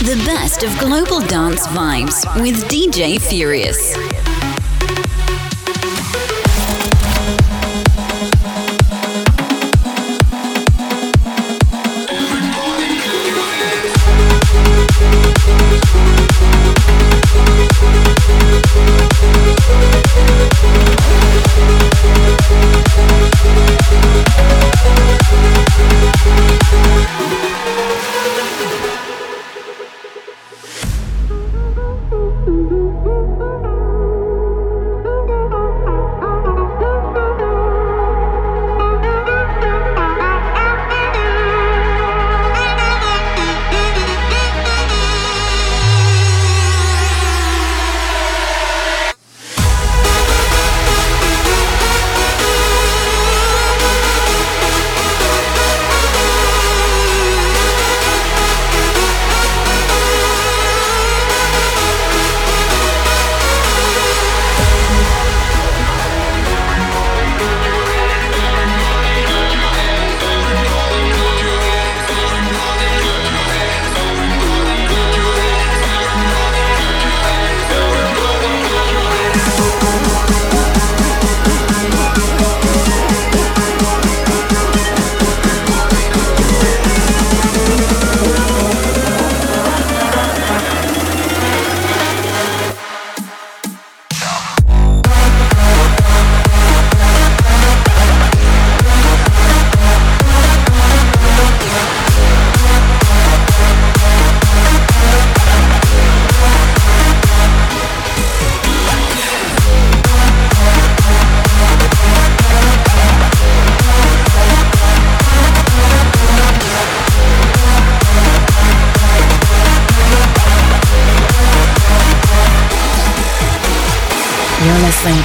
The best of global dance vibes with DJ Furious.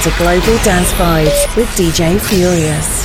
To Global Dance Vibes with DJ Furious.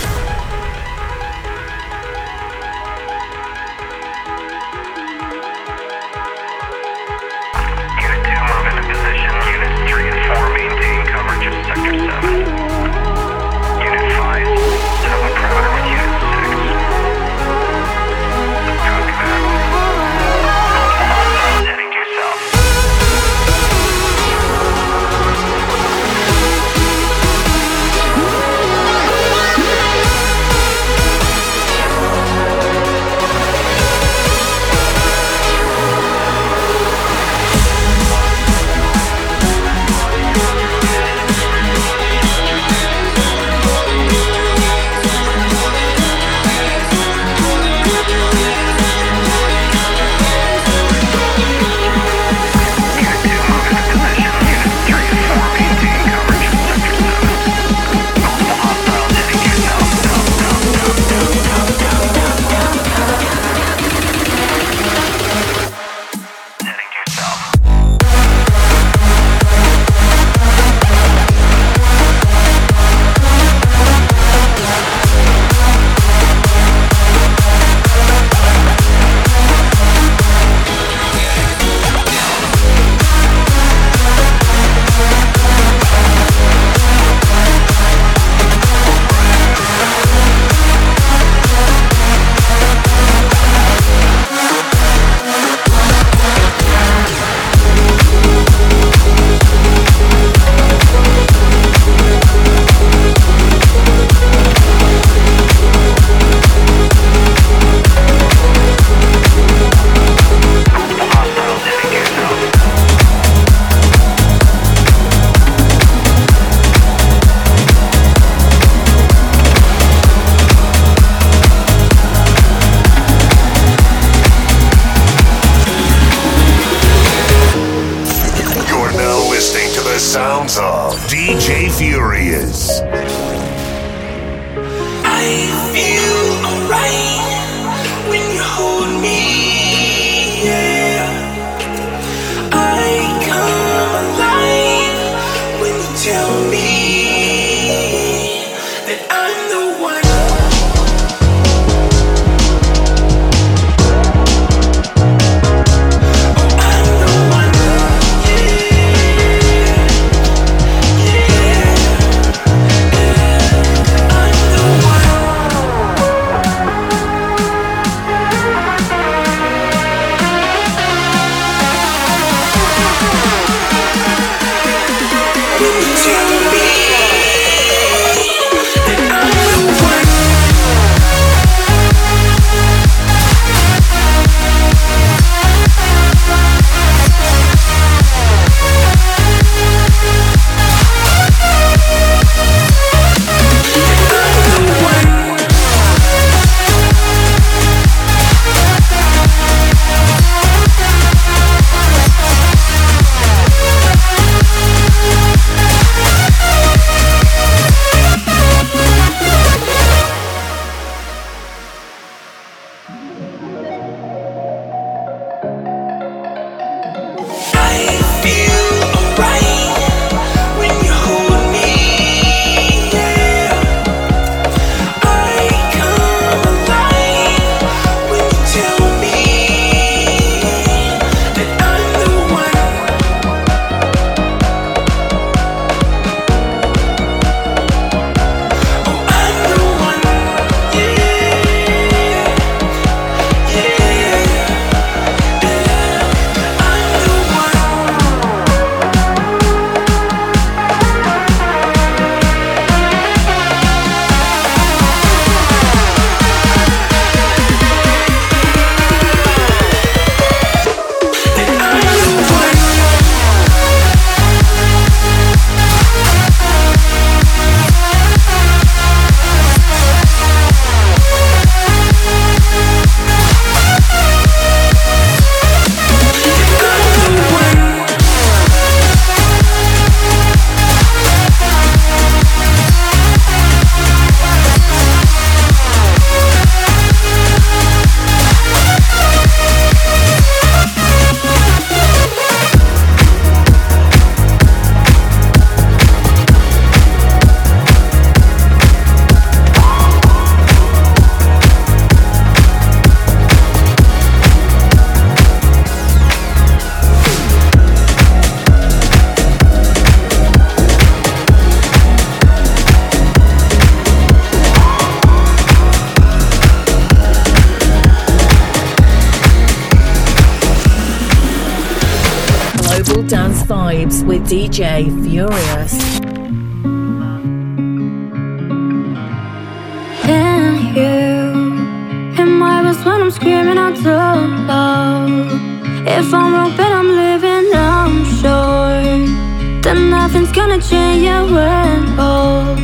gonna change your world. Oh,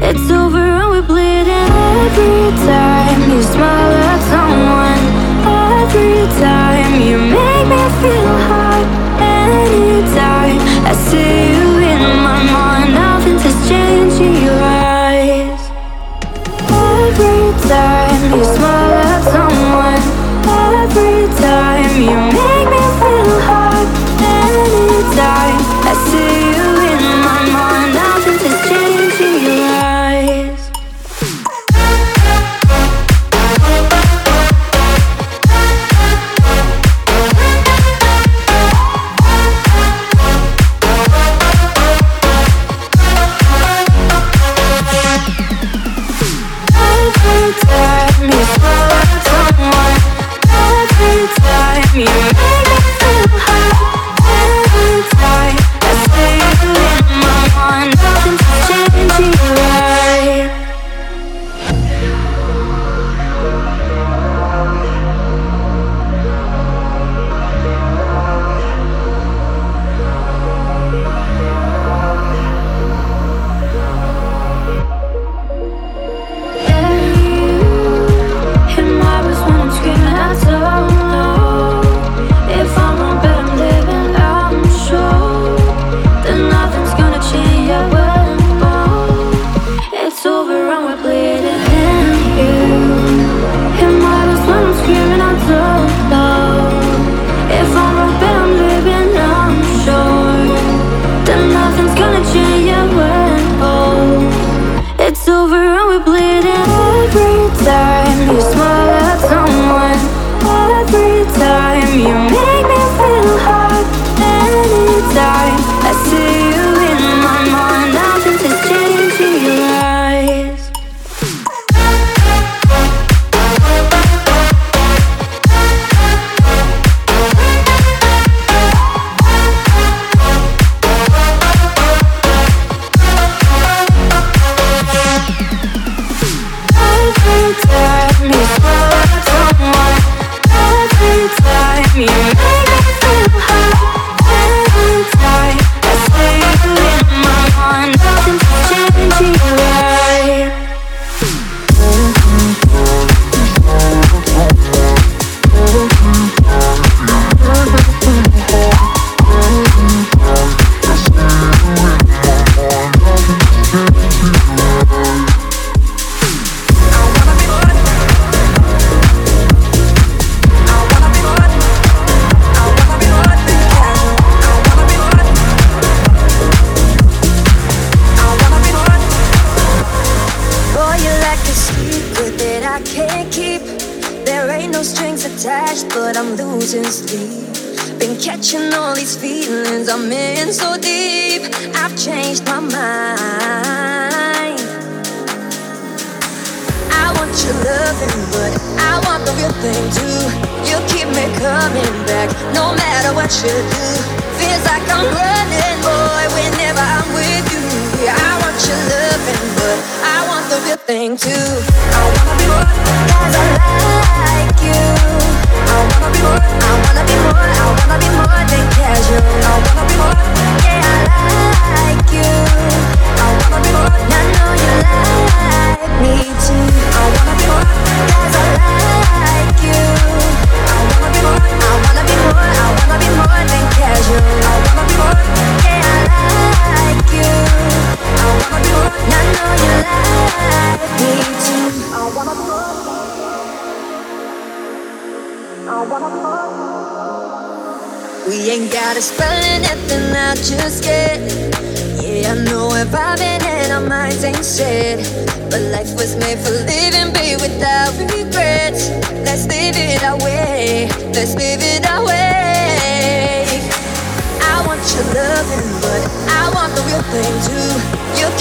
it's over and we're bleeding. Every time you smile at someone, every time you make me feel hot. Anytime I see.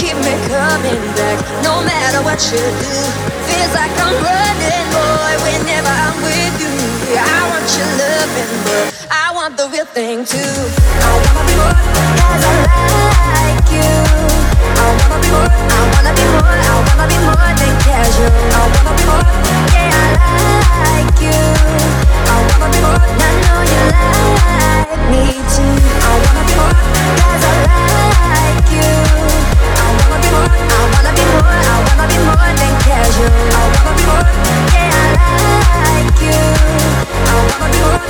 keep me coming back no matter what you do. Feels like I'm running, boy, whenever I'm with you. I want your loving, but I want the real thing too. I wanna be more as I like you. I wanna be more, I wanna be more, I wanna be more than casual. I wanna be more, yeah, I like you. I wanna be more, I know you like me too. I wanna be more as I like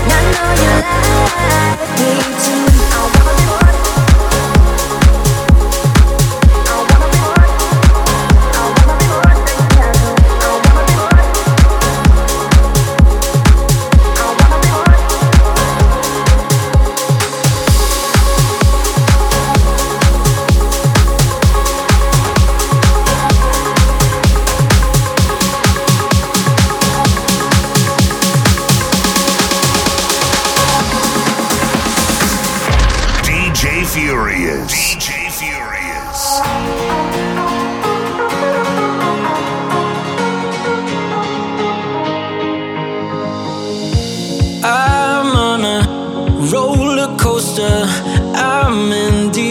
I know you like me too. I'm on a roller coaster. I'm in deep.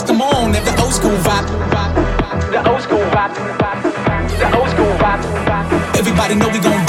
just come on if the old school vibe. The old school vibe. The old school vibe. Everybody know we gon'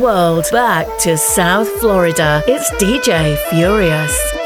world back to South Florida. It's DJ Furious.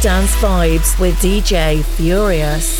Dance Vibes with DJ Furious.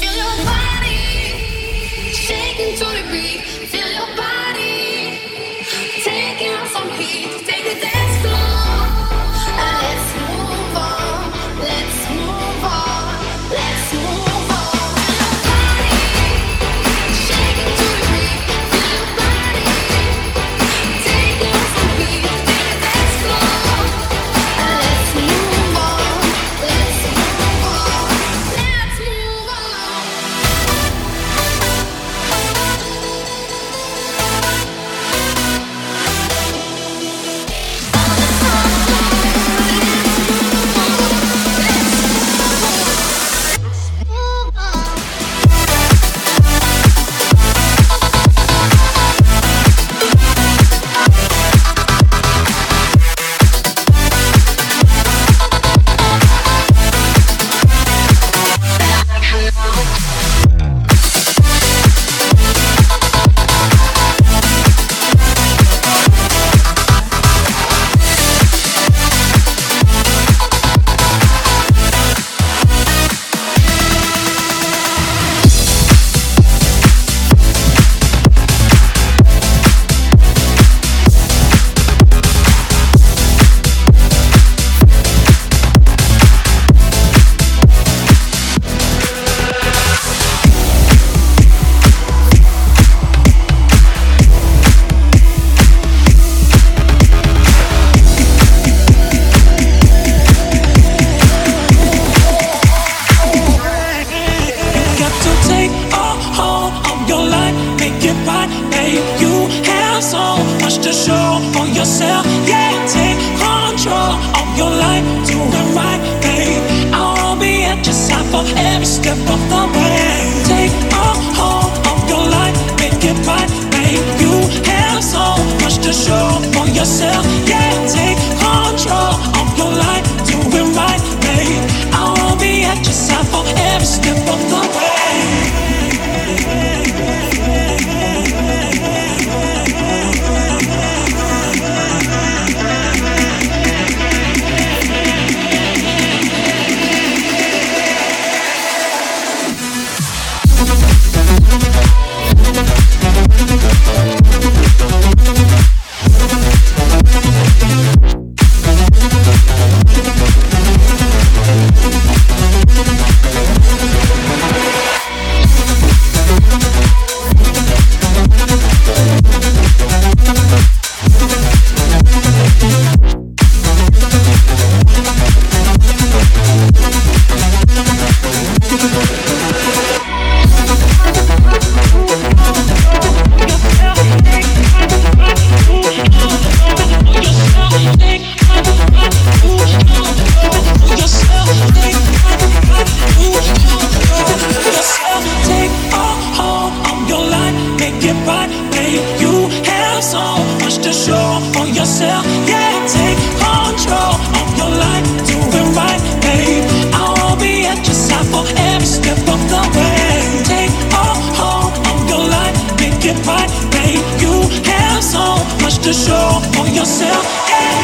to show for yourself. Hey.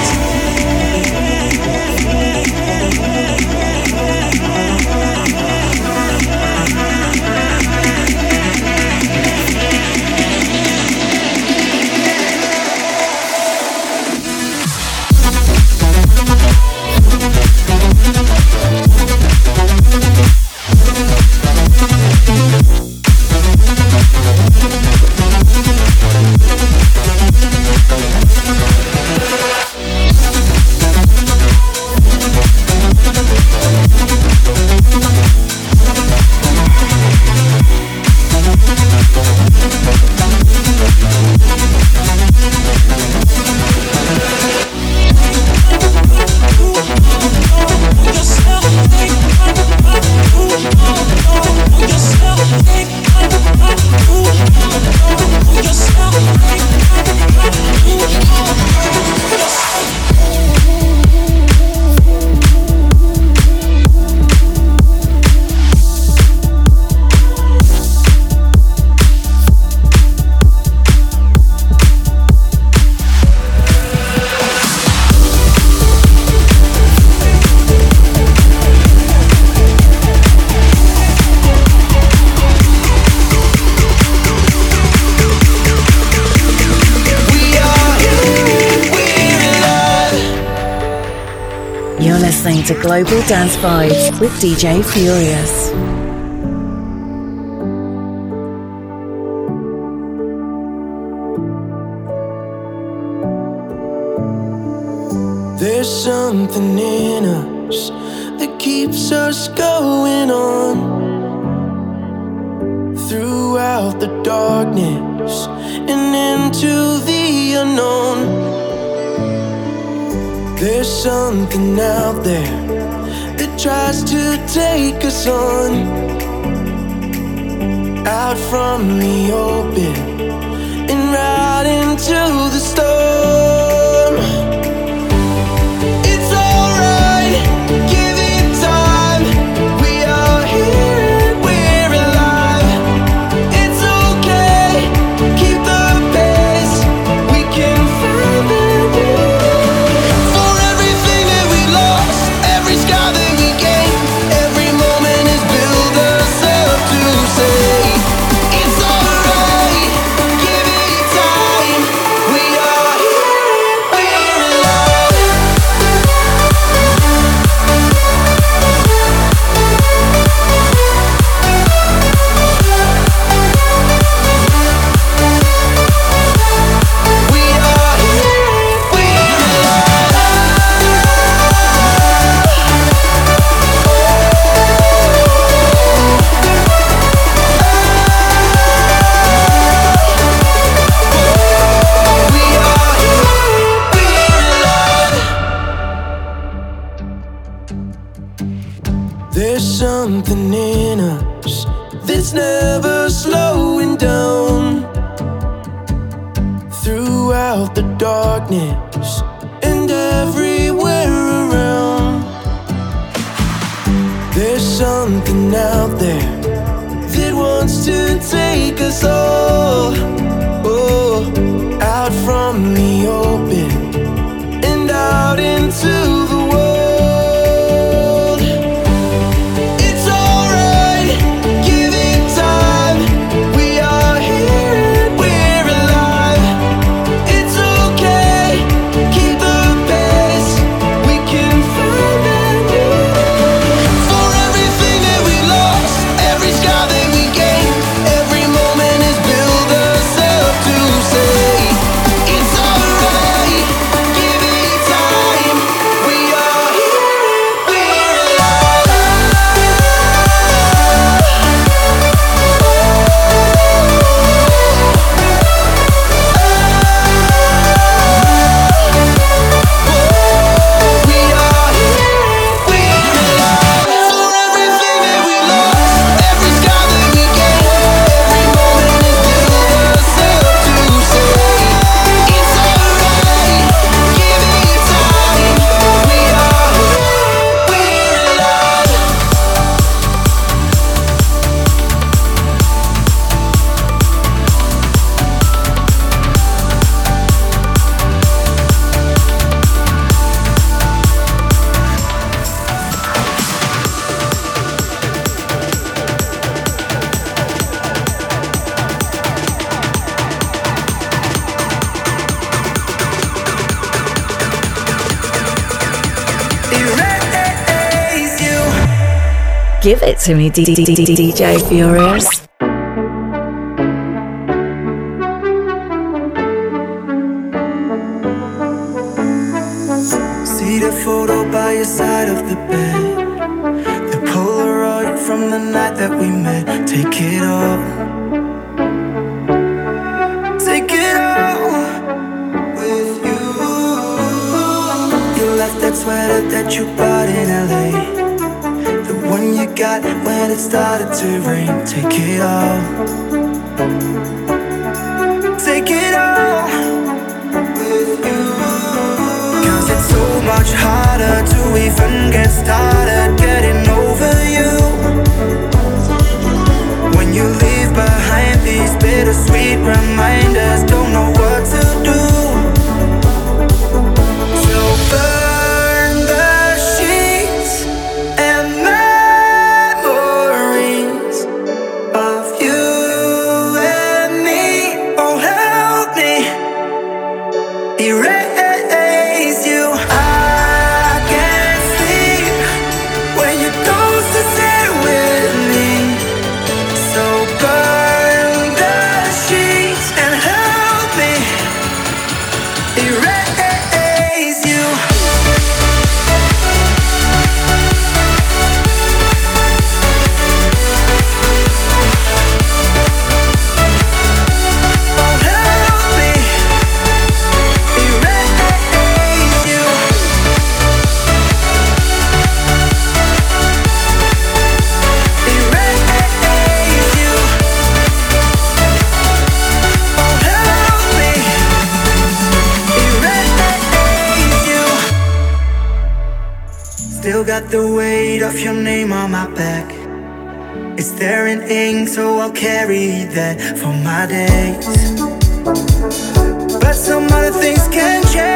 With DJ Furious. There's something in us that keeps us going on throughout the darkness and into the unknown. There's something out there that tries to take us on out from the open and right into the storm. Give it to me, DJ Furious. See the photo by your side of the bed. The Polaroid from the night that we met. Take it all. That sweater that you bought in LA one got when it started to rain. Take it all. Take it all with you. Cause it's so much harder to even get started getting over you. When you leave behind these bittersweet reminders, don't know what name on my back. It's there in ink, so I'll carry that for my days. But some other things can change.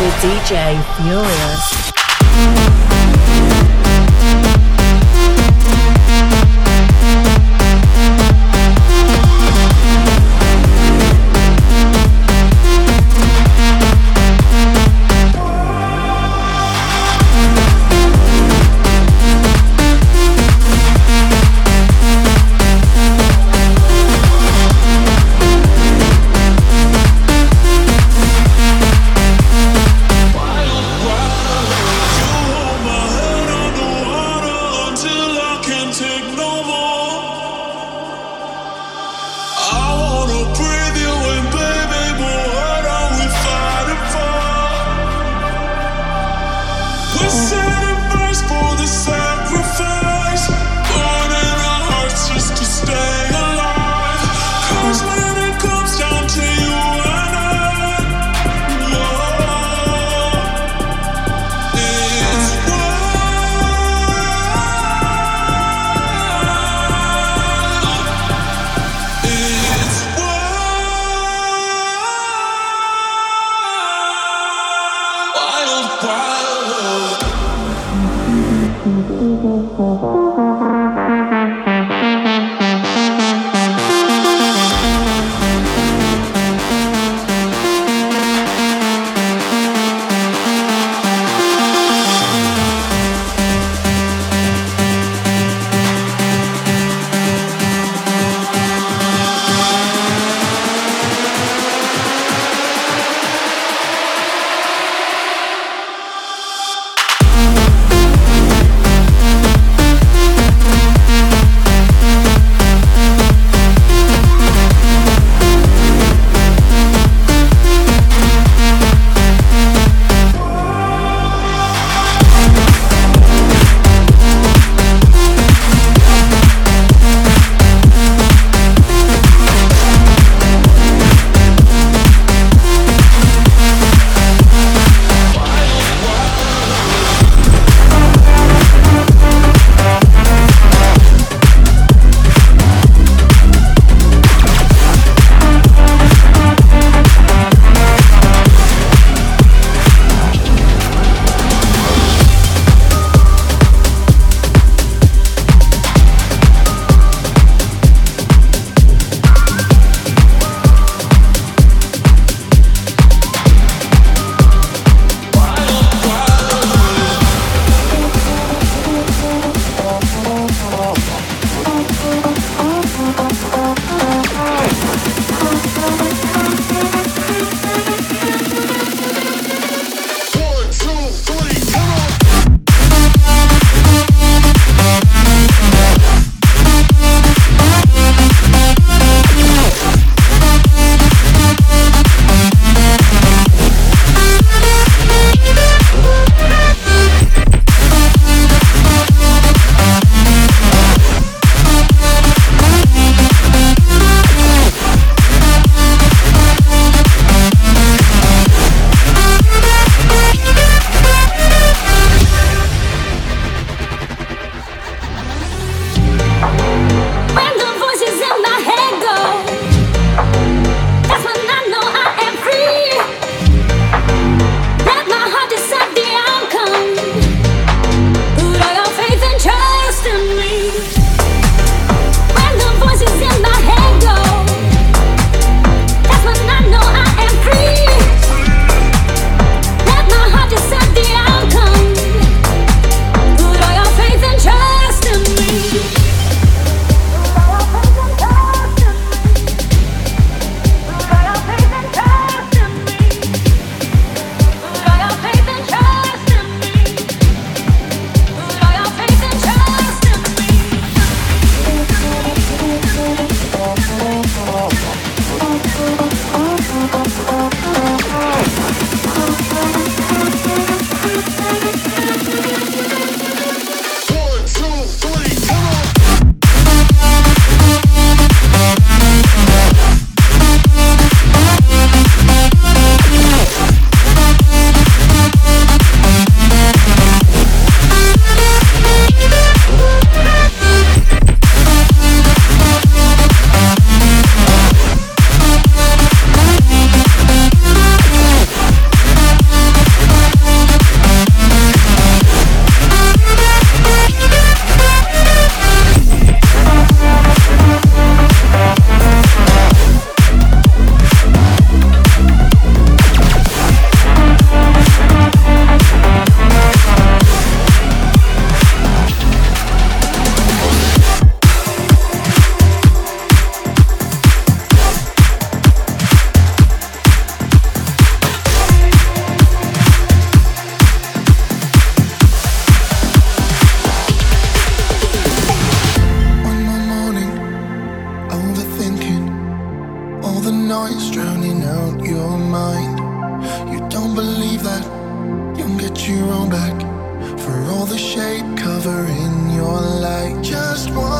with DJ Furious. Shape covering your light. Just one